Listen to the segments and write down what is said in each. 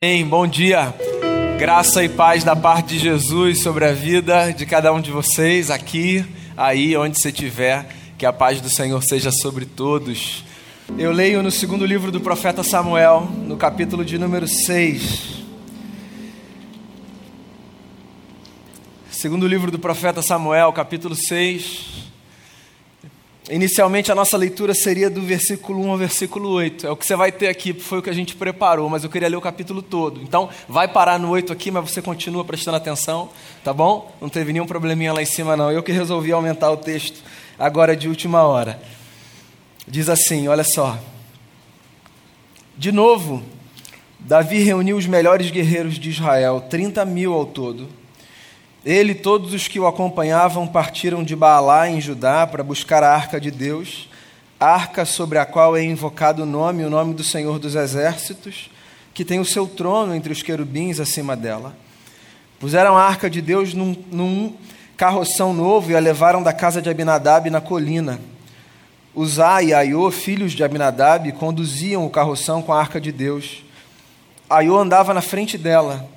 Bem, bom dia. Graça e paz da parte de Jesus sobre a vida de cada um de vocês, aqui, aí, onde você estiver. Que a paz do Senhor seja sobre todos. Eu leio no segundo livro do profeta Samuel, no capítulo de número 6. Segundo livro do profeta Samuel, capítulo 6. Inicialmente a nossa leitura seria do versículo 1 ao versículo 8. É o que você vai ter aqui, foi o que a gente preparou, mas eu queria ler o capítulo todo. Então, vai parar no 8 aqui, mas você continua prestando atenção, tá bom? Não teve nenhum probleminha lá em cima não. Eu que resolvi aumentar o texto agora de última hora. Diz assim, olha só. De novo, Davi reuniu os melhores guerreiros de Israel, 30 mil ao todo ele e todos os que o acompanhavam partiram de Baalá, em Judá, para buscar a arca de Deus, arca sobre a qual é invocado o nome, o nome do Senhor dos Exércitos, que tem o seu trono entre os querubins acima dela. Puseram a arca de Deus num, num carroção novo e a levaram da casa de Abinadab na colina. Uzá e Aiô, filhos de Abinadab, conduziam o carroção com a arca de Deus. Aiô andava na frente dela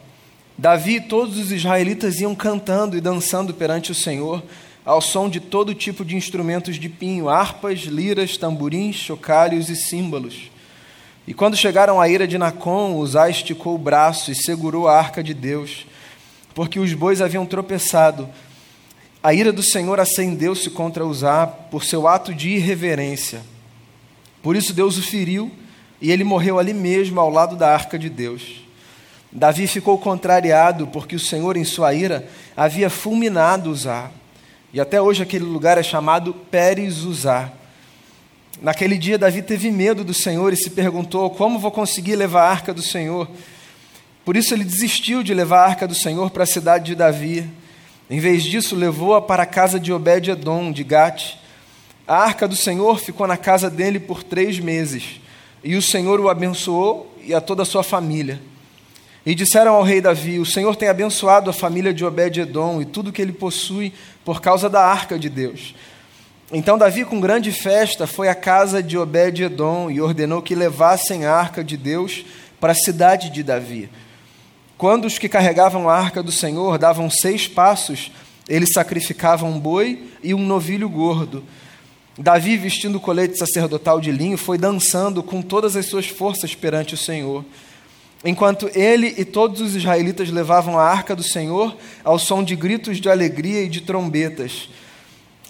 Davi e todos os israelitas iam cantando e dançando perante o Senhor, ao som de todo tipo de instrumentos de pinho, harpas, liras, tamborins, chocalhos e símbolos. E quando chegaram à ira de Nacon, Uzá esticou o braço e segurou a arca de Deus, porque os bois haviam tropeçado. A ira do Senhor acendeu-se contra Uzá por seu ato de irreverência. Por isso Deus o feriu e ele morreu ali mesmo ao lado da arca de Deus. Davi ficou contrariado porque o Senhor, em sua ira, havia fulminado Uzá. E até hoje aquele lugar é chamado Pérez Uzá. Naquele dia, Davi teve medo do Senhor e se perguntou: como vou conseguir levar a arca do Senhor? Por isso, ele desistiu de levar a arca do Senhor para a cidade de Davi. Em vez disso, levou-a para a casa de Obed-Edom, de Gate. A arca do Senhor ficou na casa dele por três meses. E o Senhor o abençoou e a toda a sua família. E disseram ao rei Davi: O Senhor tem abençoado a família de Obed-Edom e tudo que ele possui por causa da arca de Deus. Então Davi, com grande festa, foi à casa de Obed-Edom e ordenou que levassem a arca de Deus para a cidade de Davi. Quando os que carregavam a arca do Senhor davam seis passos, eles sacrificavam um boi e um novilho gordo. Davi, vestindo o colete sacerdotal de linho, foi dançando com todas as suas forças perante o Senhor enquanto ele e todos os israelitas levavam a arca do Senhor ao som de gritos de alegria e de trombetas.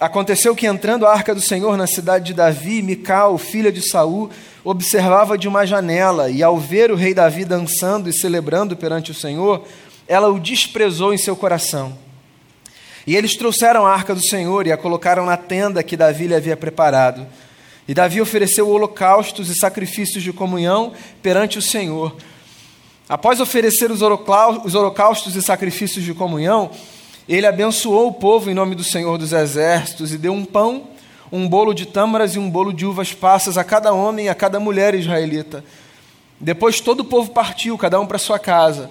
Aconteceu que entrando a arca do Senhor na cidade de Davi, Mical, filha de Saul, observava de uma janela, e ao ver o rei Davi dançando e celebrando perante o Senhor, ela o desprezou em seu coração. E eles trouxeram a arca do Senhor e a colocaram na tenda que Davi lhe havia preparado. E Davi ofereceu holocaustos e sacrifícios de comunhão perante o Senhor. Após oferecer os holocaustos e sacrifícios de comunhão, ele abençoou o povo em nome do Senhor dos Exércitos e deu um pão, um bolo de tâmaras e um bolo de uvas passas a cada homem e a cada mulher israelita. Depois todo o povo partiu, cada um para sua casa.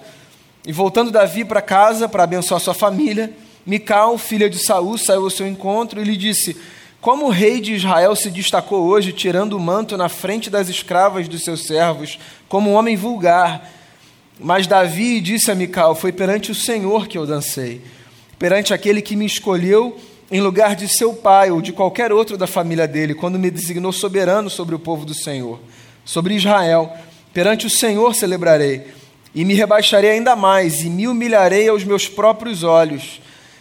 E voltando Davi para casa para abençoar sua família, Mical, filha de Saul, saiu ao seu encontro e lhe disse: Como o rei de Israel se destacou hoje, tirando o manto na frente das escravas dos seus servos, como um homem vulgar mas Davi disse a Mical: Foi perante o Senhor que eu dancei, perante aquele que me escolheu em lugar de seu pai ou de qualquer outro da família dele, quando me designou soberano sobre o povo do Senhor, sobre Israel. Perante o Senhor celebrarei, e me rebaixarei ainda mais, e me humilharei aos meus próprios olhos,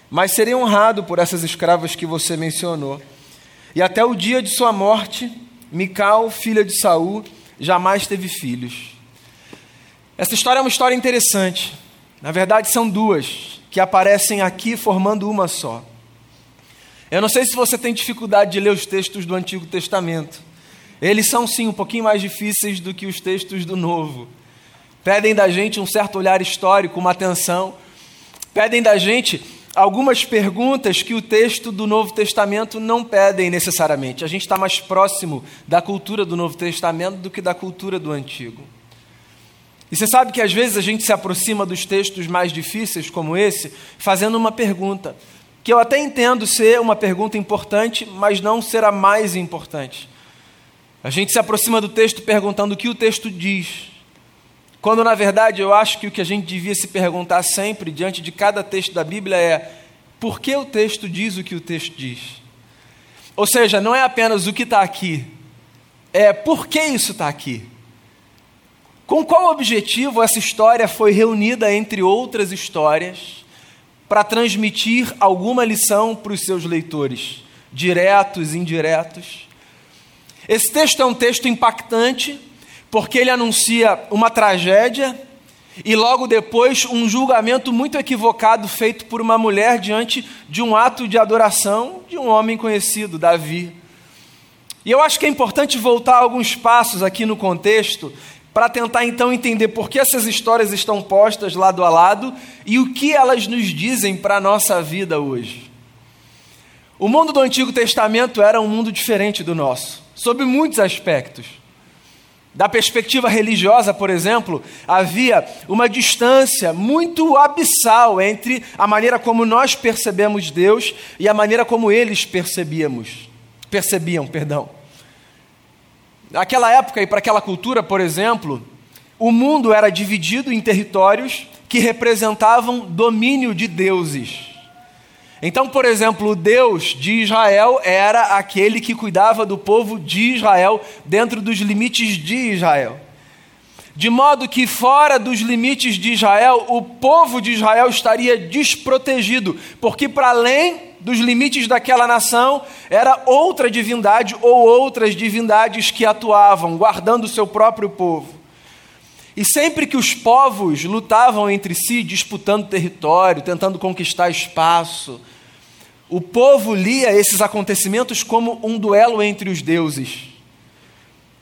mas serei honrado por essas escravas que você mencionou. E até o dia de sua morte, Mical, filha de Saul, jamais teve filhos. Essa história é uma história interessante. Na verdade, são duas que aparecem aqui formando uma só. Eu não sei se você tem dificuldade de ler os textos do Antigo Testamento. Eles são, sim, um pouquinho mais difíceis do que os textos do Novo. Pedem da gente um certo olhar histórico, uma atenção. Pedem da gente algumas perguntas que o texto do Novo Testamento não pedem necessariamente. A gente está mais próximo da cultura do Novo Testamento do que da cultura do Antigo. E você sabe que às vezes a gente se aproxima dos textos mais difíceis, como esse, fazendo uma pergunta, que eu até entendo ser uma pergunta importante, mas não ser a mais importante. A gente se aproxima do texto perguntando o que o texto diz. Quando na verdade eu acho que o que a gente devia se perguntar sempre diante de cada texto da Bíblia é: por que o texto diz o que o texto diz? Ou seja, não é apenas o que está aqui, é por que isso está aqui. Com qual objetivo essa história foi reunida entre outras histórias para transmitir alguma lição para os seus leitores, diretos indiretos? Esse texto é um texto impactante, porque ele anuncia uma tragédia e logo depois um julgamento muito equivocado feito por uma mulher diante de um ato de adoração de um homem conhecido, Davi. E eu acho que é importante voltar alguns passos aqui no contexto para tentar então entender por que essas histórias estão postas lado a lado e o que elas nos dizem para a nossa vida hoje. O mundo do Antigo Testamento era um mundo diferente do nosso, sob muitos aspectos. Da perspectiva religiosa, por exemplo, havia uma distância muito abissal entre a maneira como nós percebemos Deus e a maneira como eles percebíamos, percebiam, perdão. Naquela época e para aquela cultura, por exemplo, o mundo era dividido em territórios que representavam domínio de deuses. Então, por exemplo, o Deus de Israel era aquele que cuidava do povo de Israel dentro dos limites de Israel. De modo que, fora dos limites de Israel, o povo de Israel estaria desprotegido, porque, para além dos limites daquela nação, era outra divindade ou outras divindades que atuavam, guardando o seu próprio povo. E sempre que os povos lutavam entre si, disputando território, tentando conquistar espaço, o povo lia esses acontecimentos como um duelo entre os deuses.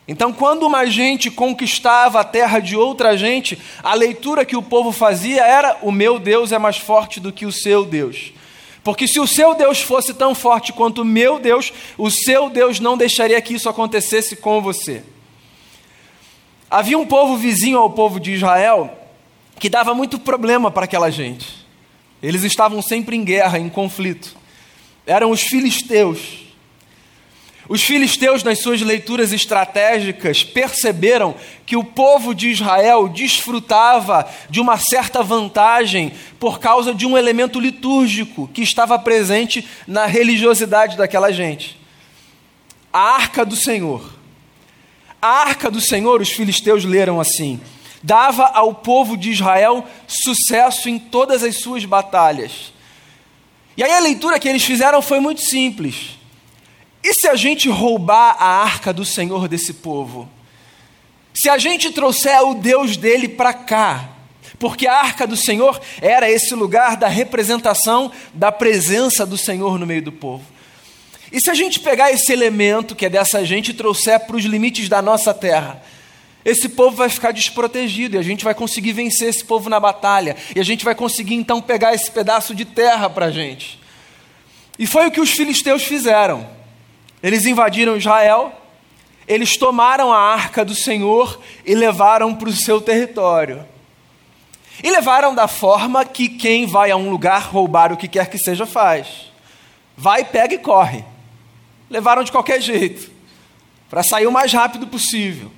Então, quando uma gente conquistava a terra de outra gente, a leitura que o povo fazia era: o meu Deus é mais forte do que o seu Deus. Porque se o seu Deus fosse tão forte quanto o meu Deus, o seu Deus não deixaria que isso acontecesse com você. Havia um povo vizinho ao povo de Israel que dava muito problema para aquela gente. Eles estavam sempre em guerra, em conflito. Eram os filisteus. Os filisteus, nas suas leituras estratégicas, perceberam que o povo de Israel desfrutava de uma certa vantagem por causa de um elemento litúrgico que estava presente na religiosidade daquela gente: a arca do Senhor. A arca do Senhor, os filisteus leram assim, dava ao povo de Israel sucesso em todas as suas batalhas. E aí a leitura que eles fizeram foi muito simples. E se a gente roubar a arca do Senhor desse povo? Se a gente trouxer o Deus dele para cá? Porque a arca do Senhor era esse lugar da representação da presença do Senhor no meio do povo. E se a gente pegar esse elemento que é dessa gente e trouxer para os limites da nossa terra, esse povo vai ficar desprotegido e a gente vai conseguir vencer esse povo na batalha. E a gente vai conseguir então pegar esse pedaço de terra para a gente. E foi o que os filisteus fizeram. Eles invadiram Israel, eles tomaram a arca do Senhor e levaram para o seu território. E levaram da forma que quem vai a um lugar roubar o que quer que seja faz. Vai, pega e corre levaram de qualquer jeito, para sair o mais rápido possível,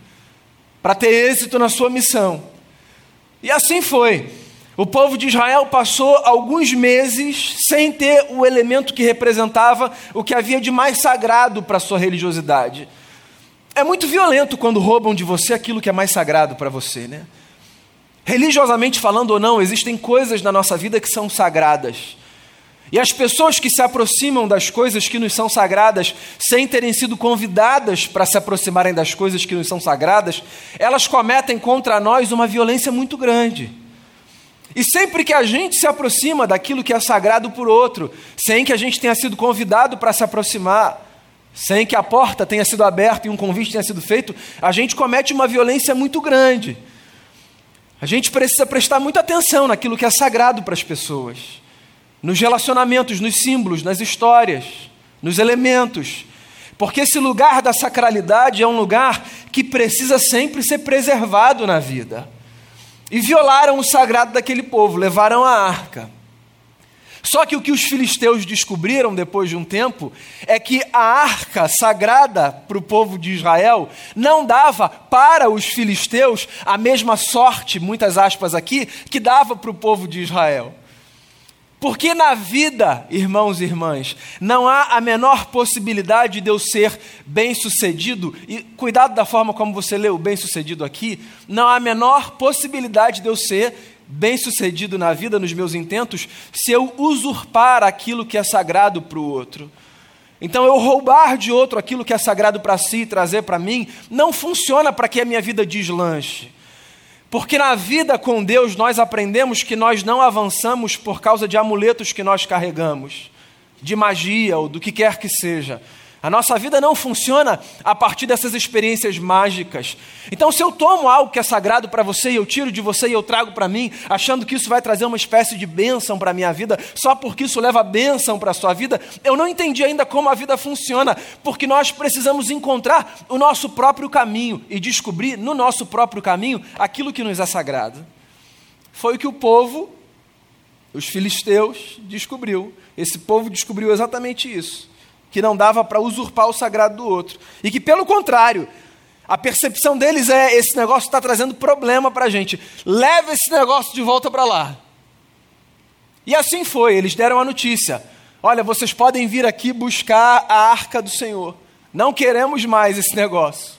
para ter êxito na sua missão. E assim foi. O povo de Israel passou alguns meses sem ter o elemento que representava o que havia de mais sagrado para a sua religiosidade. É muito violento quando roubam de você aquilo que é mais sagrado para você, né? Religiosamente falando ou não, existem coisas na nossa vida que são sagradas. E as pessoas que se aproximam das coisas que nos são sagradas, sem terem sido convidadas para se aproximarem das coisas que nos são sagradas, elas cometem contra nós uma violência muito grande. E sempre que a gente se aproxima daquilo que é sagrado por outro, sem que a gente tenha sido convidado para se aproximar, sem que a porta tenha sido aberta e um convite tenha sido feito, a gente comete uma violência muito grande. A gente precisa prestar muita atenção naquilo que é sagrado para as pessoas nos relacionamentos, nos símbolos, nas histórias, nos elementos. Porque esse lugar da sacralidade é um lugar que precisa sempre ser preservado na vida. E violaram o sagrado daquele povo, levaram a arca. Só que o que os filisteus descobriram depois de um tempo é que a arca sagrada para o povo de Israel não dava para os filisteus a mesma sorte, muitas aspas aqui, que dava para o povo de Israel. Porque na vida, irmãos e irmãs, não há a menor possibilidade de eu ser bem-sucedido, e cuidado da forma como você leu bem-sucedido aqui, não há a menor possibilidade de eu ser bem-sucedido na vida, nos meus intentos, se eu usurpar aquilo que é sagrado para o outro. Então, eu roubar de outro aquilo que é sagrado para si e trazer para mim, não funciona para que a minha vida deslanche. Porque na vida com Deus nós aprendemos que nós não avançamos por causa de amuletos que nós carregamos, de magia ou do que quer que seja. A nossa vida não funciona a partir dessas experiências mágicas. Então, se eu tomo algo que é sagrado para você e eu tiro de você e eu trago para mim, achando que isso vai trazer uma espécie de bênção para a minha vida, só porque isso leva bênção para a sua vida, eu não entendi ainda como a vida funciona, porque nós precisamos encontrar o nosso próprio caminho e descobrir no nosso próprio caminho aquilo que nos é sagrado. Foi o que o povo, os filisteus, descobriu. Esse povo descobriu exatamente isso que não dava para usurpar o sagrado do outro. E que, pelo contrário, a percepção deles é: esse negócio está trazendo problema para a gente, leva esse negócio de volta para lá. E assim foi, eles deram a notícia: olha, vocês podem vir aqui buscar a arca do Senhor, não queremos mais esse negócio,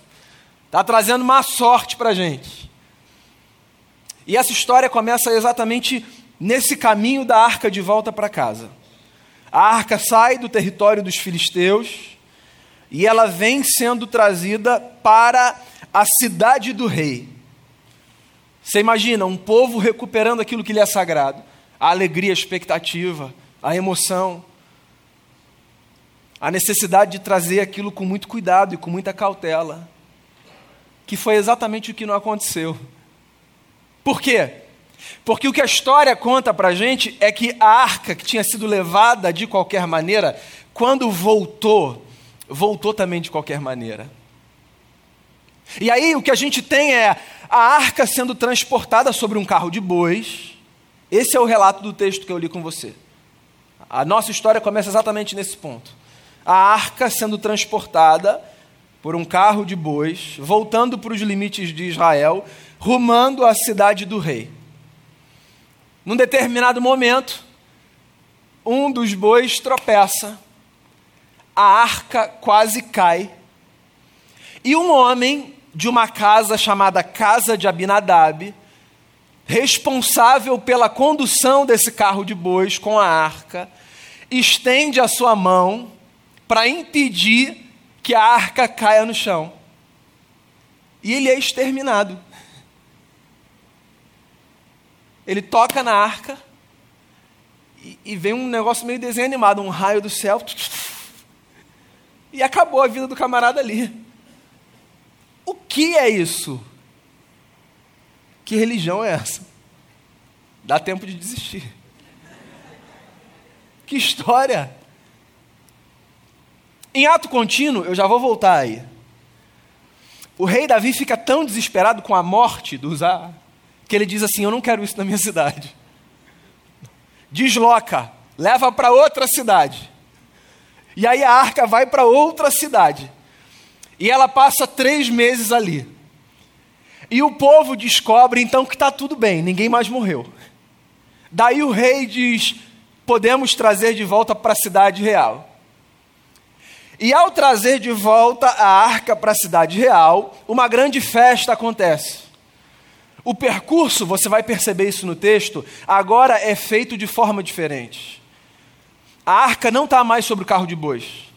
está trazendo má sorte para a gente. E essa história começa exatamente nesse caminho da arca de volta para casa. A arca sai do território dos filisteus e ela vem sendo trazida para a cidade do rei. Você imagina um povo recuperando aquilo que lhe é sagrado, a alegria, a expectativa, a emoção, a necessidade de trazer aquilo com muito cuidado e com muita cautela, que foi exatamente o que não aconteceu. Por quê? Porque o que a história conta para a gente é que a arca que tinha sido levada de qualquer maneira, quando voltou, voltou também de qualquer maneira. E aí o que a gente tem é a arca sendo transportada sobre um carro de bois. Esse é o relato do texto que eu li com você. A nossa história começa exatamente nesse ponto. A arca sendo transportada por um carro de bois, voltando para os limites de Israel, rumando à cidade do rei. Num determinado momento, um dos bois tropeça, a arca quase cai, e um homem de uma casa chamada Casa de Abinadab, responsável pela condução desse carro de bois com a arca, estende a sua mão para impedir que a arca caia no chão. E ele é exterminado. Ele toca na arca e, e vem um negócio meio desenho animado, um raio do céu. E acabou a vida do camarada ali. O que é isso? Que religião é essa? Dá tempo de desistir. Que história! Em ato contínuo, eu já vou voltar aí. O rei Davi fica tão desesperado com a morte do Uzá, que ele diz assim: Eu não quero isso na minha cidade. Desloca, leva para outra cidade. E aí a arca vai para outra cidade. E ela passa três meses ali. E o povo descobre então que está tudo bem, ninguém mais morreu. Daí o rei diz: podemos trazer de volta para a cidade real. E ao trazer de volta a arca para a cidade real, uma grande festa acontece. O percurso, você vai perceber isso no texto, agora é feito de forma diferente. A arca não está mais sobre o carro de bois.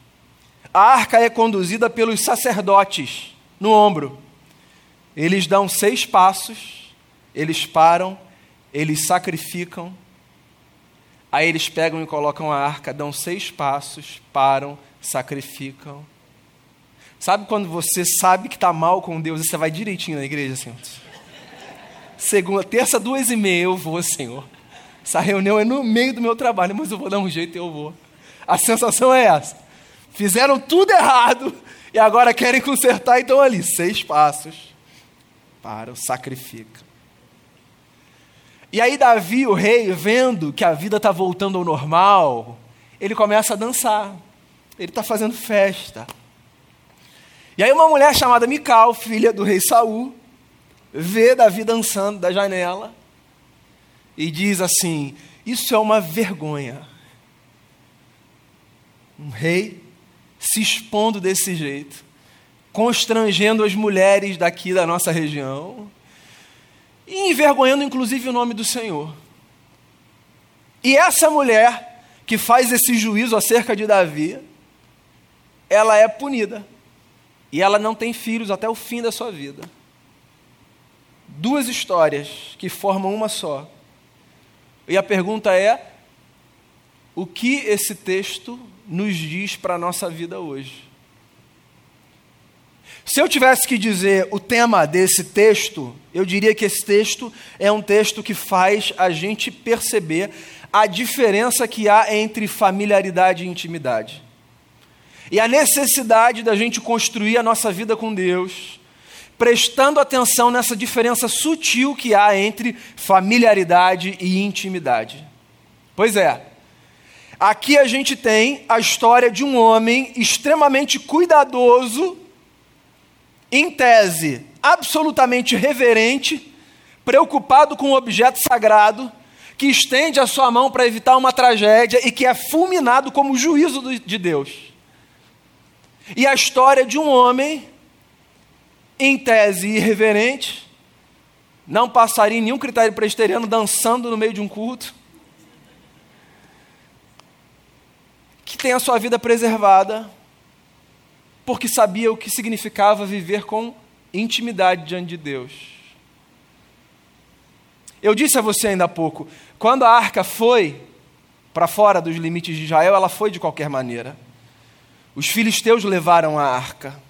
A arca é conduzida pelos sacerdotes no ombro. Eles dão seis passos, eles param, eles sacrificam. Aí eles pegam e colocam a arca, dão seis passos, param, sacrificam. Sabe quando você sabe que está mal com Deus e você vai direitinho na igreja assim? Segunda, terça, duas e meia, eu vou, Senhor. Essa reunião é no meio do meu trabalho, mas eu vou dar um jeito e eu vou. A sensação é essa. Fizeram tudo errado e agora querem consertar, então ali, seis passos para o sacrifica. E aí, Davi, o rei, vendo que a vida está voltando ao normal, ele começa a dançar. Ele está fazendo festa. E aí, uma mulher chamada Mical, filha do rei Saul, vê Davi dançando da janela e diz assim: Isso é uma vergonha. Um rei se expondo desse jeito, constrangendo as mulheres daqui da nossa região e envergonhando inclusive o nome do Senhor. E essa mulher que faz esse juízo acerca de Davi, ela é punida. E ela não tem filhos até o fim da sua vida. Duas histórias que formam uma só. E a pergunta é: o que esse texto nos diz para a nossa vida hoje? Se eu tivesse que dizer o tema desse texto, eu diria que esse texto é um texto que faz a gente perceber a diferença que há entre familiaridade e intimidade. E a necessidade da gente construir a nossa vida com Deus, prestando atenção nessa diferença sutil que há entre familiaridade e intimidade. Pois é, aqui a gente tem a história de um homem extremamente cuidadoso em tese, absolutamente reverente, preocupado com o objeto sagrado, que estende a sua mão para evitar uma tragédia e que é fulminado como juízo de Deus. E a história de um homem, em tese irreverente, não passaria nenhum critério presteriano dançando no meio de um culto, que tem a sua vida preservada, porque sabia o que significava viver com intimidade diante de Deus. Eu disse a você ainda há pouco, quando a arca foi para fora dos limites de Israel, ela foi de qualquer maneira. Os filisteus levaram a arca.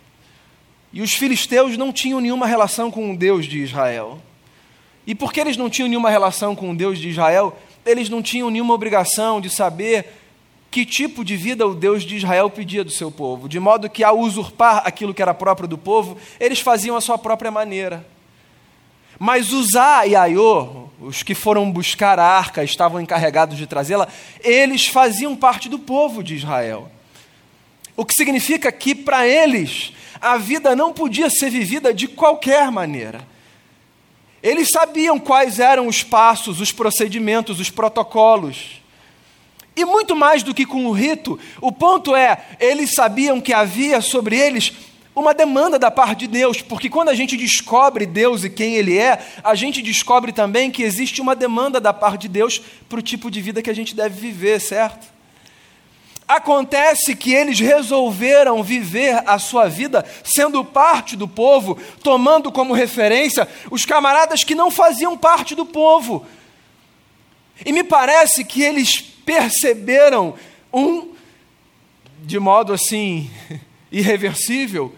E os filisteus não tinham nenhuma relação com o Deus de Israel. E porque eles não tinham nenhuma relação com o Deus de Israel, eles não tinham nenhuma obrigação de saber que tipo de vida o Deus de Israel pedia do seu povo, de modo que, ao usurpar aquilo que era próprio do povo, eles faziam a sua própria maneira. Mas Uzá e Aiô, os que foram buscar a arca, estavam encarregados de trazê-la, eles faziam parte do povo de Israel. O que significa que, para eles, a vida não podia ser vivida de qualquer maneira. Eles sabiam quais eram os passos, os procedimentos, os protocolos. E muito mais do que com o rito, o ponto é, eles sabiam que havia sobre eles uma demanda da parte de Deus, porque quando a gente descobre Deus e quem Ele é, a gente descobre também que existe uma demanda da parte de Deus para o tipo de vida que a gente deve viver, certo? Acontece que eles resolveram viver a sua vida sendo parte do povo, tomando como referência os camaradas que não faziam parte do povo. E me parece que eles perceberam um, de modo assim, irreversível,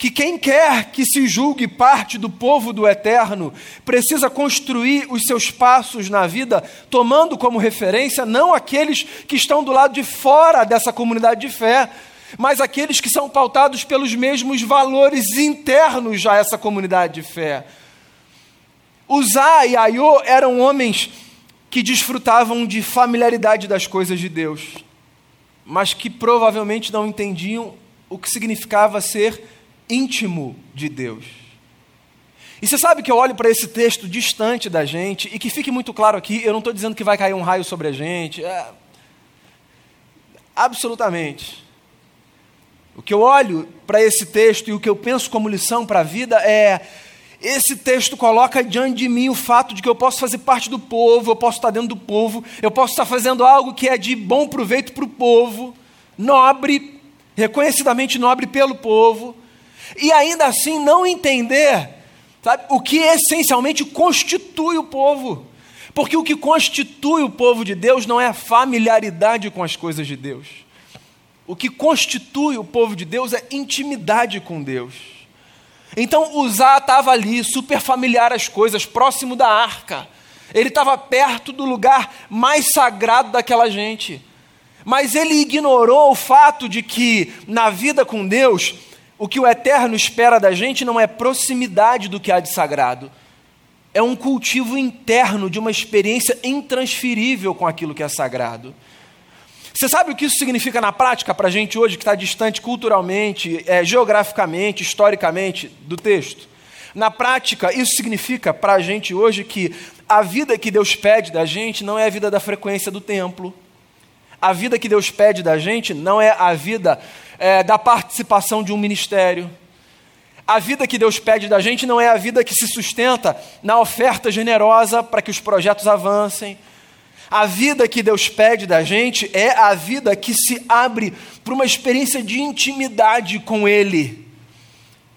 que quem quer que se julgue parte do povo do eterno precisa construir os seus passos na vida tomando como referência não aqueles que estão do lado de fora dessa comunidade de fé, mas aqueles que são pautados pelos mesmos valores internos a essa comunidade de fé. Uzá e Aiô eram homens que desfrutavam de familiaridade das coisas de Deus, mas que provavelmente não entendiam o que significava ser íntimo de Deus. E você sabe que eu olho para esse texto distante da gente, e que fique muito claro aqui, eu não estou dizendo que vai cair um raio sobre a gente. É... Absolutamente. O que eu olho para esse texto e o que eu penso como lição para a vida é esse texto coloca diante de mim o fato de que eu posso fazer parte do povo, eu posso estar dentro do povo, eu posso estar fazendo algo que é de bom proveito para o povo, nobre, reconhecidamente nobre pelo povo, e ainda assim não entender sabe, o que essencialmente constitui o povo. Porque o que constitui o povo de Deus não é a familiaridade com as coisas de Deus. O que constitui o povo de Deus é intimidade com Deus. Então Uzá estava ali, super familiar às coisas, próximo da arca. Ele estava perto do lugar mais sagrado daquela gente. Mas ele ignorou o fato de que, na vida com Deus, o que o eterno espera da gente não é proximidade do que há de sagrado, é um cultivo interno de uma experiência intransferível com aquilo que é sagrado. Você sabe o que isso significa na prática para a gente hoje que está distante culturalmente, é, geograficamente, historicamente do texto? Na prática, isso significa para a gente hoje que a vida que Deus pede da gente não é a vida da frequência do templo. A vida que Deus pede da gente não é a vida é, da participação de um ministério. A vida que Deus pede da gente não é a vida que se sustenta na oferta generosa para que os projetos avancem. A vida que Deus pede da gente é a vida que se abre para uma experiência de intimidade com Ele,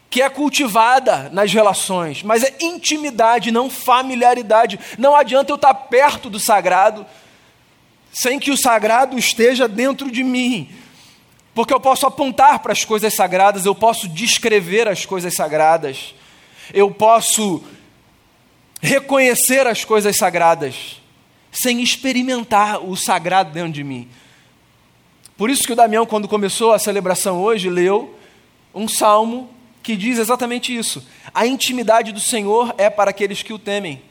que é cultivada nas relações, mas é intimidade, não familiaridade. Não adianta eu estar perto do sagrado sem que o sagrado esteja dentro de mim. Porque eu posso apontar para as coisas sagradas, eu posso descrever as coisas sagradas, eu posso reconhecer as coisas sagradas, sem experimentar o sagrado dentro de mim. Por isso que o Damião, quando começou a celebração hoje, leu um salmo que diz exatamente isso: a intimidade do Senhor é para aqueles que o temem.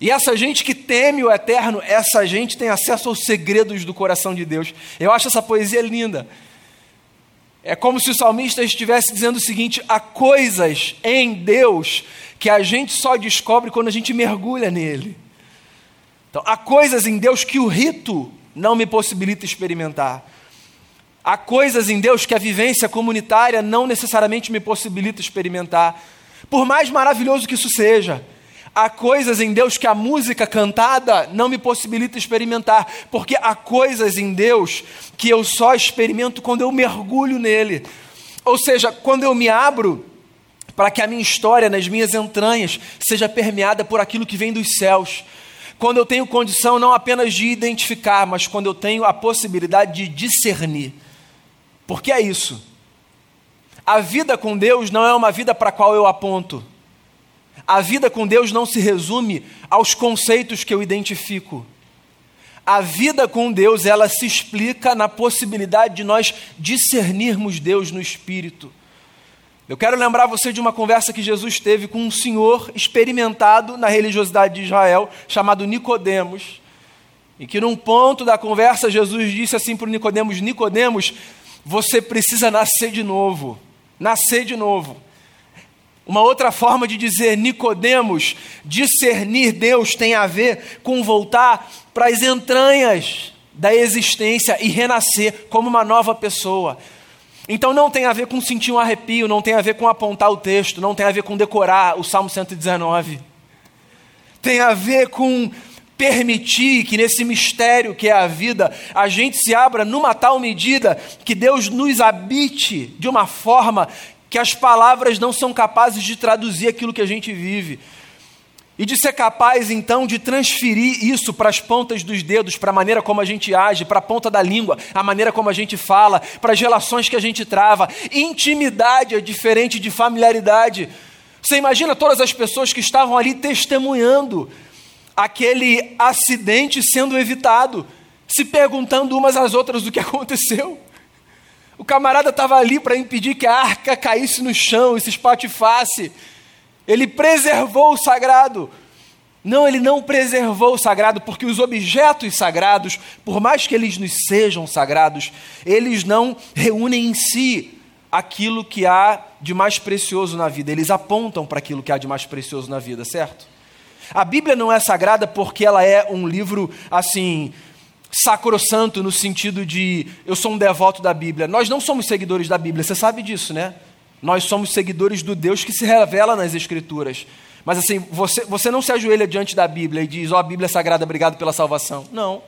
E essa gente que teme o eterno, essa gente tem acesso aos segredos do coração de Deus. Eu acho essa poesia linda. É como se o salmista estivesse dizendo o seguinte: há coisas em Deus que a gente só descobre quando a gente mergulha nele. Então, há coisas em Deus que o rito não me possibilita experimentar. Há coisas em Deus que a vivência comunitária não necessariamente me possibilita experimentar. Por mais maravilhoso que isso seja, há coisas em Deus que a música cantada não me possibilita experimentar, porque há coisas em Deus que eu só experimento quando eu mergulho nele. Ou seja, quando eu me abro para que a minha história nas minhas entranhas seja permeada por aquilo que vem dos céus. Quando eu tenho condição não apenas de identificar, mas quando eu tenho a possibilidade de discernir. Porque é isso. A vida com Deus não é uma vida para a qual eu aponto. A vida com Deus não se resume aos conceitos que eu identifico. A vida com Deus, ela se explica na possibilidade de nós discernirmos Deus no espírito. Eu quero lembrar você de uma conversa que Jesus teve com um senhor experimentado na religiosidade de Israel, chamado Nicodemos, e que num ponto da conversa Jesus disse assim para Nicodemos: Nicodemos, você precisa nascer de novo. Nascer de novo. Uma outra forma de dizer Nicodemos, discernir Deus tem a ver com voltar para as entranhas da existência e renascer como uma nova pessoa. Então não tem a ver com sentir um arrepio, não tem a ver com apontar o texto, não tem a ver com decorar o Salmo 119. Tem a ver com permitir que nesse mistério que é a vida, a gente se abra numa tal medida que Deus nos habite de uma forma que as palavras não são capazes de traduzir aquilo que a gente vive. E de ser capaz, então, de transferir isso para as pontas dos dedos, para a maneira como a gente age, para a ponta da língua, a maneira como a gente fala, para as relações que a gente trava. Intimidade é diferente de familiaridade. Você imagina todas as pessoas que estavam ali testemunhando aquele acidente sendo evitado, se perguntando umas às outras o que aconteceu. O camarada estava ali para impedir que a arca caísse no chão e se espatifasse. Ele preservou o sagrado. Não, ele não preservou o sagrado, porque os objetos sagrados, por mais que eles nos sejam sagrados, eles não reúnem em si aquilo que há de mais precioso na vida. Eles apontam para aquilo que há de mais precioso na vida, certo? A Bíblia não é sagrada porque ela é um livro assim sacrossanto no sentido de eu sou um devoto da Bíblia. Nós não somos seguidores da Bíblia, você sabe disso, né? Nós somos seguidores do Deus que se revela nas Escrituras. Mas assim, você, você não se ajoelha diante da Bíblia e diz, ó, oh, Bíblia sagrada, obrigado pela salvação. Não.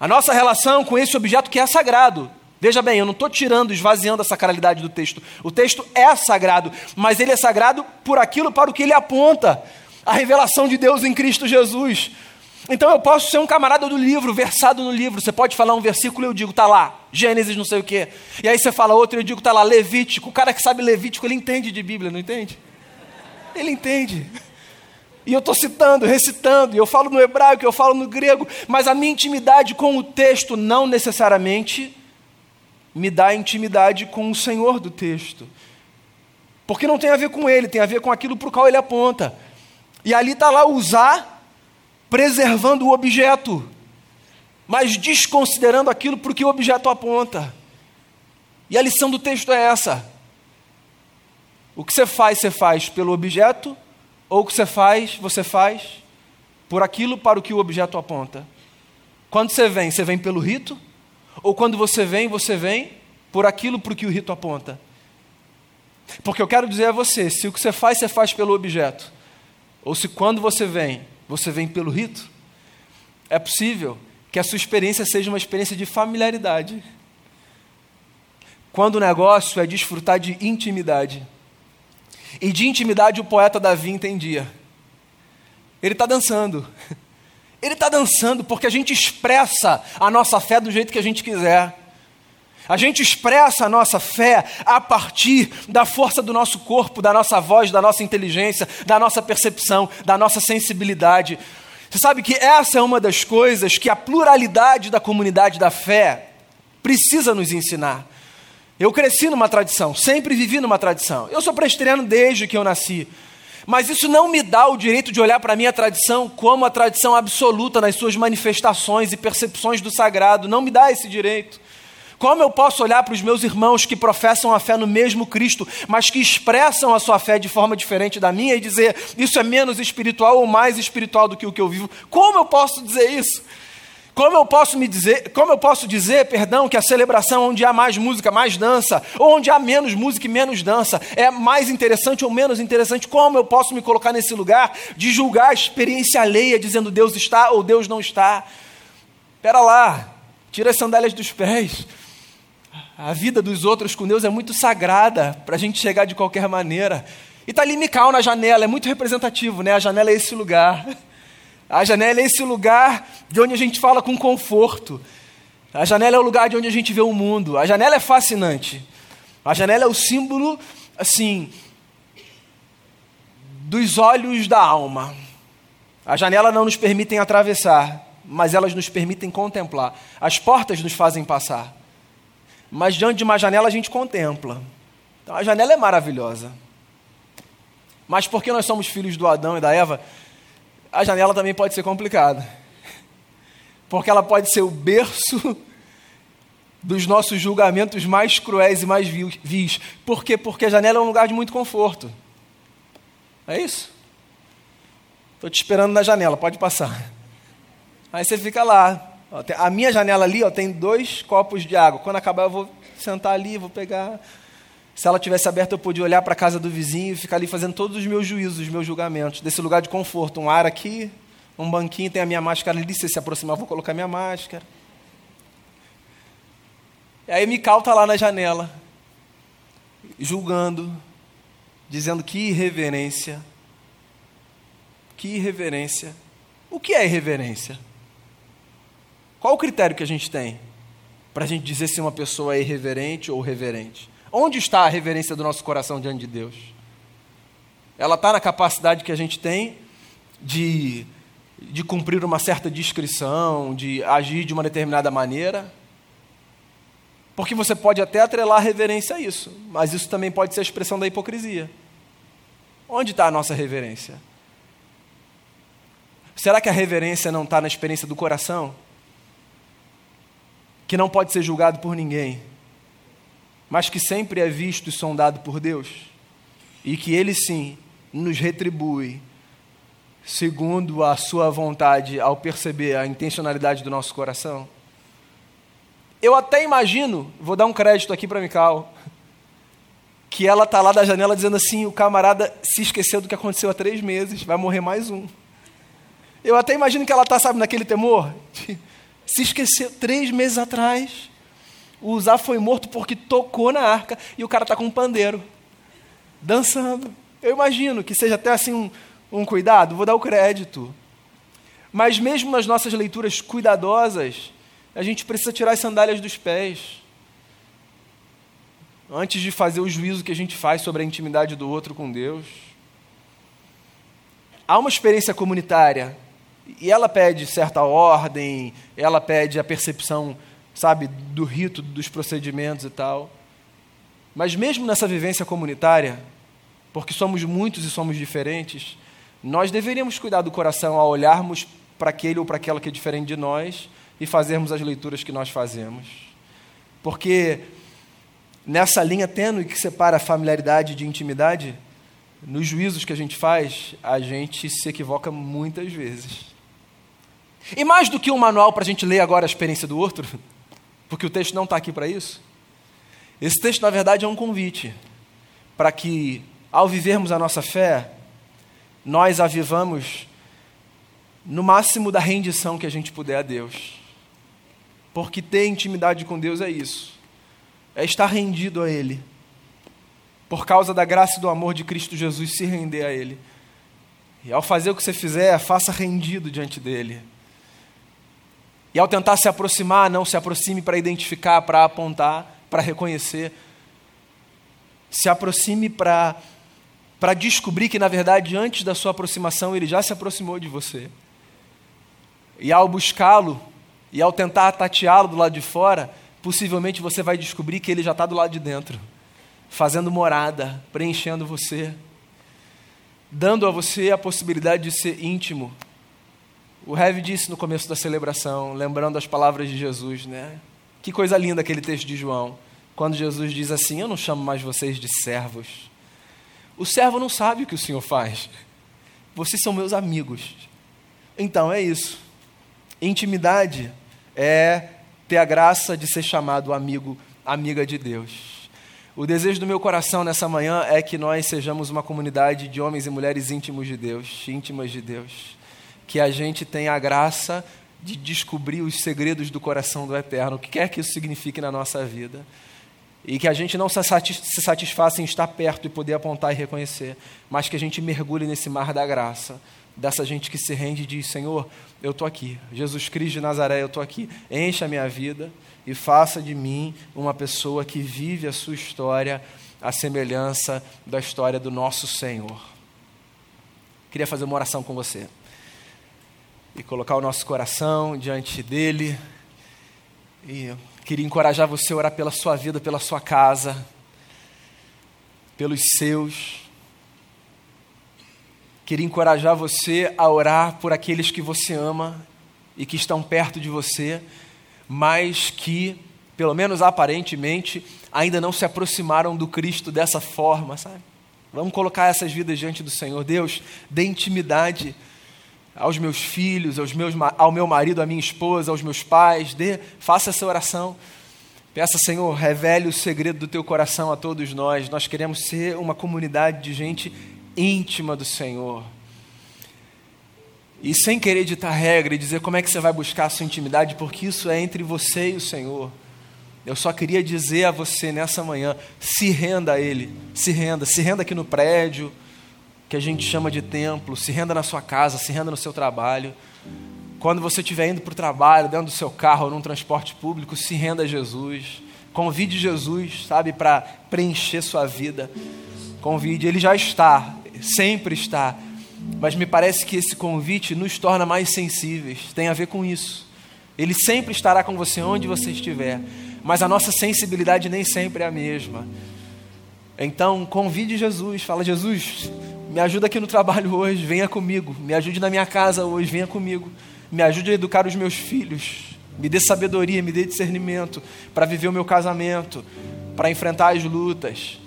A nossa relação com esse objeto que é sagrado. Veja bem, eu não estou tirando, esvaziando a sacralidade do texto. O texto é sagrado, mas ele é sagrado por aquilo para o que ele aponta. A revelação de Deus em Cristo Jesus. Então eu posso ser um camarada do livro, versado no livro. Você pode falar um versículo e eu digo, tá lá, Gênesis não sei o quê. E aí você fala outro e eu digo, tá lá, Levítico. O cara que sabe Levítico, ele entende de Bíblia, não entende? Ele entende. E eu estou citando, recitando, eu falo no hebraico, eu falo no grego, mas a minha intimidade com o texto não necessariamente me dá intimidade com o Senhor do texto. Porque não tem a ver com ele, tem a ver com aquilo para o qual ele aponta. E ali está lá usar, preservando o objeto, mas desconsiderando aquilo para o que o objeto aponta. E a lição do texto é essa. O que você faz, você faz pelo objeto, ou o que você faz, você faz por aquilo para o que o objeto aponta. Quando você vem, você vem pelo rito, ou quando você vem, você vem por aquilo para o que o rito aponta. Porque eu quero dizer a você: se o que você faz, você faz pelo objeto, ou se quando você vem, você vem pelo rito, é possível que a sua experiência seja uma experiência de familiaridade. Quando o negócio é desfrutar de intimidade. E de intimidade o poeta Davi entendia. Ele está dançando. Ele está dançando porque a gente expressa a nossa fé do jeito que a gente quiser. A gente expressa a nossa fé a partir da força do nosso corpo, da nossa voz, da nossa inteligência, da nossa percepção, da nossa sensibilidade. Você sabe que essa é uma das coisas que a pluralidade da comunidade da fé precisa nos ensinar. Eu cresci numa tradição, sempre vivi numa tradição. Eu sou presbiteriano desde que eu nasci. Mas isso não me dá o direito de olhar para a minha tradição como a tradição absoluta nas suas manifestações e percepções do sagrado. Não me dá esse direito. Como eu posso olhar para os meus irmãos que professam a fé no mesmo Cristo, mas que expressam a sua fé de forma diferente da minha e dizer isso é menos espiritual ou mais espiritual do que o que eu vivo? Como eu posso dizer isso? Como eu posso me dizer, como eu posso dizer, perdão, que a celebração onde há mais música, mais dança, ou onde há menos música e menos dança, é mais interessante ou menos interessante? Como eu posso me colocar nesse lugar de julgar a experiência alheia, dizendo Deus está ou Deus não está? Espera lá, tira as sandálias dos pés. A vida dos outros com Deus é muito sagrada para a gente chegar de qualquer maneira. E está ali Mical na janela, é muito representativo, né? A janela é esse lugar. A janela é esse lugar de onde a gente fala com conforto. A janela é o lugar de onde a gente vê o mundo. A janela é fascinante. A janela é o símbolo, assim, dos olhos da alma. A janela não nos permitem atravessar, mas elas nos permitem contemplar. As portas nos fazem passar mas diante de uma janela a gente contempla. Então a janela é maravilhosa. Mas porque nós somos filhos do Adão e da Eva, a janela também pode ser complicada. Porque ela pode ser o berço dos nossos julgamentos mais cruéis e mais vis. Por quê? Porque a janela é um lugar de muito conforto. É isso? Estou te esperando na janela, pode passar. Aí você fica lá, a minha janela ali ó, tem dois copos de água. Quando acabar, eu vou sentar ali, vou pegar. Se ela tivesse aberta, eu podia olhar para a casa do vizinho e ficar ali fazendo todos os meus juízos, os meus julgamentos. Desse lugar de conforto. Um ar aqui, um banquinho, tem a minha máscara ali. Se se aproximar, eu vou colocar minha máscara. E aí Mical está lá na janela, julgando, dizendo que irreverência. Que irreverência. O que é irreverência? Qual o critério que a gente tem para a gente dizer se uma pessoa é irreverente ou reverente? Onde está a reverência do nosso coração diante de Deus? Ela está na capacidade que a gente tem de, de cumprir uma certa discrição, de agir de uma determinada maneira? Porque você pode até atrelar a reverência a isso, mas isso também pode ser a expressão da hipocrisia. Onde está a nossa reverência? Será que a reverência não está na experiência do coração? Que não pode ser julgado por ninguém, mas que sempre é visto e sondado por Deus, e que Ele sim nos retribui segundo a Sua vontade ao perceber a intencionalidade do nosso coração. Eu até imagino, vou dar um crédito aqui para Mical, que ela está lá da janela dizendo assim: o camarada se esqueceu do que aconteceu há três meses, vai morrer mais um. Eu até imagino que ela está, sabe, naquele temor se esqueceu três meses atrás. O Uzá foi morto porque tocou na arca e o cara está com um pandeiro, dançando. Eu imagino que seja até assim um, um cuidado, vou dar o crédito. Mas mesmo nas nossas leituras cuidadosas, a gente precisa tirar as sandálias dos pés. Antes de fazer o juízo que a gente faz sobre a intimidade do outro com Deus. Há uma experiência comunitária e ela pede certa ordem, ela pede a percepção, sabe, do rito, dos procedimentos e tal. Mas mesmo nessa vivência comunitária, porque somos muitos e somos diferentes, nós deveríamos cuidar do coração ao olharmos para aquele ou para aquela que é diferente de nós e fazermos as leituras que nós fazemos. Porque nessa linha tênue que separa familiaridade de intimidade, nos juízos que a gente faz, a gente se equivoca muitas vezes. E mais do que um manual para a gente ler agora a experiência do outro, porque o texto não está aqui para isso, esse texto, na verdade, é um convite para que, ao vivermos a nossa fé, nós a vivamos no máximo da rendição que a gente puder a Deus. Porque ter intimidade com Deus é isso, é estar rendido a Ele. Por causa da graça e do amor de Cristo Jesus, se render a Ele. E ao fazer o que você fizer, faça rendido diante dEle. E ao tentar se aproximar, não se aproxime para identificar, para apontar, para reconhecer. Se aproxime para para descobrir que, na verdade, antes da sua aproximação, ele já se aproximou de você. E ao buscá-lo, e ao tentar tateá-lo do lado de fora, possivelmente você vai descobrir que ele já está do lado de dentro, fazendo morada, preenchendo você, dando a você a possibilidade de ser íntimo. O Heavy disse no começo da celebração, lembrando as palavras de Jesus, né? Que coisa linda aquele texto de João, quando Jesus diz assim: Eu não chamo mais vocês de servos. O servo não sabe o que o Senhor faz. Vocês são meus amigos. Então é isso. Intimidade é ter a graça de ser chamado amigo, amiga de Deus. O desejo do meu coração nessa manhã é que nós sejamos uma comunidade de homens e mulheres íntimos de Deus, íntimas de Deus. Que a gente tenha a graça de descobrir os segredos do coração do Eterno, o que quer que isso signifique na nossa vida. E que a gente não se satisfaça em estar perto e poder apontar e reconhecer, mas que a gente mergulhe nesse mar da graça, dessa gente que se rende e diz: Senhor, eu estou aqui. Jesus Cristo de Nazaré, eu estou aqui. Encha a minha vida e faça de mim uma pessoa que vive a sua história à semelhança da história do nosso Senhor. Queria fazer uma oração com você e colocar o nosso coração diante dele. E queria encorajar você a orar pela sua vida, pela sua casa, pelos seus. Queria encorajar você a orar por aqueles que você ama e que estão perto de você, mas que, pelo menos aparentemente, ainda não se aproximaram do Cristo dessa forma, sabe? Vamos colocar essas vidas diante do Senhor. Deus, dê intimidade aos meus filhos, aos meus, ao meu marido, à minha esposa, aos meus pais. Dê, faça essa oração. Peça, Senhor, revele o segredo do teu coração a todos nós. Nós queremos ser uma comunidade de gente íntima do Senhor. E sem querer ditar regra e dizer como é que você vai buscar a sua intimidade, porque isso é entre você e o Senhor. Eu só queria dizer a você nessa manhã: se renda a Ele, se renda, se renda aqui no prédio que a gente chama de templo, se renda na sua casa, se renda no seu trabalho. Quando você estiver indo para o trabalho, dentro do seu carro num transporte público, se renda a Jesus. Convide Jesus, sabe, para preencher sua vida. Convide, ele já está, sempre está. Mas me parece que esse convite nos torna mais sensíveis. Tem a ver com isso. Ele sempre estará com você onde você estiver. Mas a nossa sensibilidade nem sempre é a mesma. Então, convide Jesus. Fala, Jesus, me ajuda aqui no trabalho hoje, venha comigo. Me ajude na minha casa hoje, venha comigo. Me ajude a educar os meus filhos. Me dê sabedoria, me dê discernimento para viver o meu casamento, para enfrentar as lutas,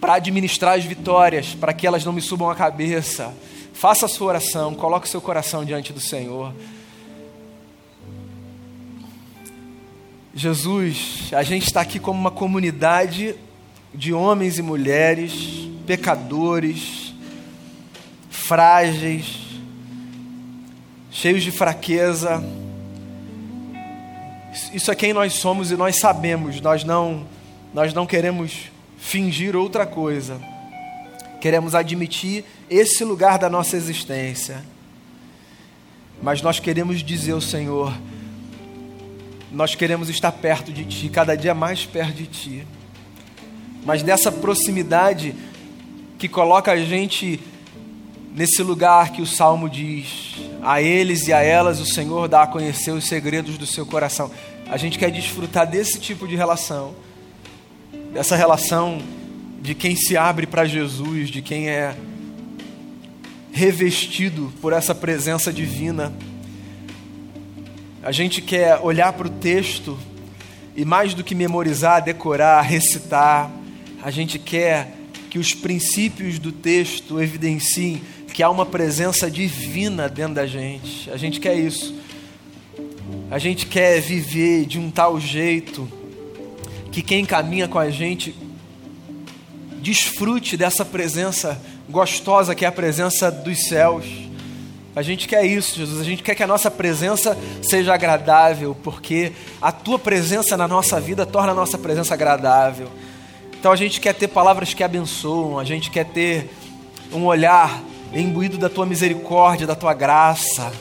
para administrar as vitórias, para que elas não me subam a cabeça. Faça a sua oração, coloque o seu coração diante do Senhor. Jesus, a gente está aqui como uma comunidade de homens e mulheres, pecadores, frágeis, cheios de fraqueza. Isso é quem nós somos e nós sabemos, nós não, nós não queremos fingir outra coisa. Queremos admitir esse lugar da nossa existência. Mas nós queremos dizer ao Senhor, nós queremos estar perto de Ti, cada dia mais perto de Ti. Mas nessa proximidade que coloca a gente nesse lugar que o salmo diz: a eles e a elas o Senhor dá a conhecer os segredos do seu coração. A gente quer desfrutar desse tipo de relação, dessa relação de quem se abre para Jesus, de quem é revestido por essa presença divina. A gente quer olhar para o texto e, mais do que memorizar, decorar, recitar, a gente quer que os princípios do texto evidenciem que há uma presença divina dentro da gente. A gente quer isso. A gente quer viver de um tal jeito que quem caminha com a gente desfrute dessa presença gostosa que é a presença dos céus. A gente quer isso, Jesus. A gente quer que a nossa presença seja agradável, porque a tua presença na nossa vida torna a nossa presença agradável. Então a gente quer ter palavras que abençoam, a gente quer ter um olhar imbuído da tua misericórdia, da tua graça.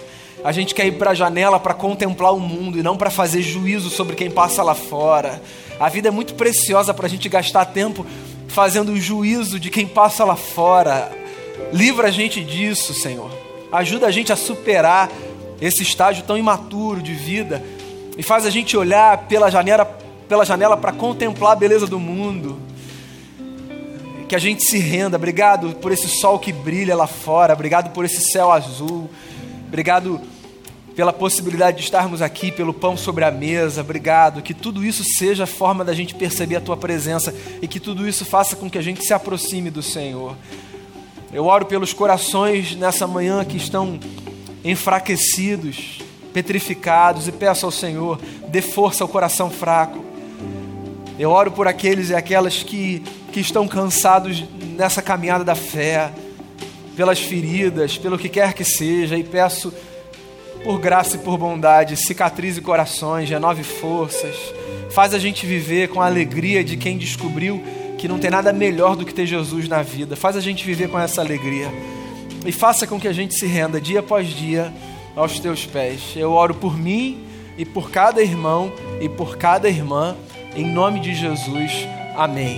A gente quer ir para a janela para contemplar o mundo e não para fazer juízo sobre quem passa lá fora. A vida é muito preciosa para a gente gastar tempo fazendo juízo de quem passa lá fora. Livra a gente disso, Senhor. Ajuda a gente a superar esse estágio tão imaturo de vida e faz a gente olhar pela janela pela janela para contemplar a beleza do mundo que a gente se renda. Obrigado por esse sol que brilha lá fora. Obrigado por esse céu azul. Obrigado pela possibilidade de estarmos aqui, pelo pão sobre a mesa. Obrigado. Que tudo isso seja a forma da gente perceber a tua presença e que tudo isso faça com que a gente se aproxime do Senhor. Eu oro pelos corações nessa manhã que estão enfraquecidos, petrificados e peço ao Senhor, dê força ao coração fraco. Eu oro por aqueles e aquelas que que estão cansados nessa caminhada da fé, pelas feridas, pelo que quer que seja, e peço por graça e por bondade, cicatrize corações, renove forças, faz a gente viver com a alegria de quem descobriu que não tem nada melhor do que ter Jesus na vida, faz a gente viver com essa alegria e faça com que a gente se renda dia após dia aos teus pés. Eu oro por mim e por cada irmão e por cada irmã, em nome de Jesus. Amém.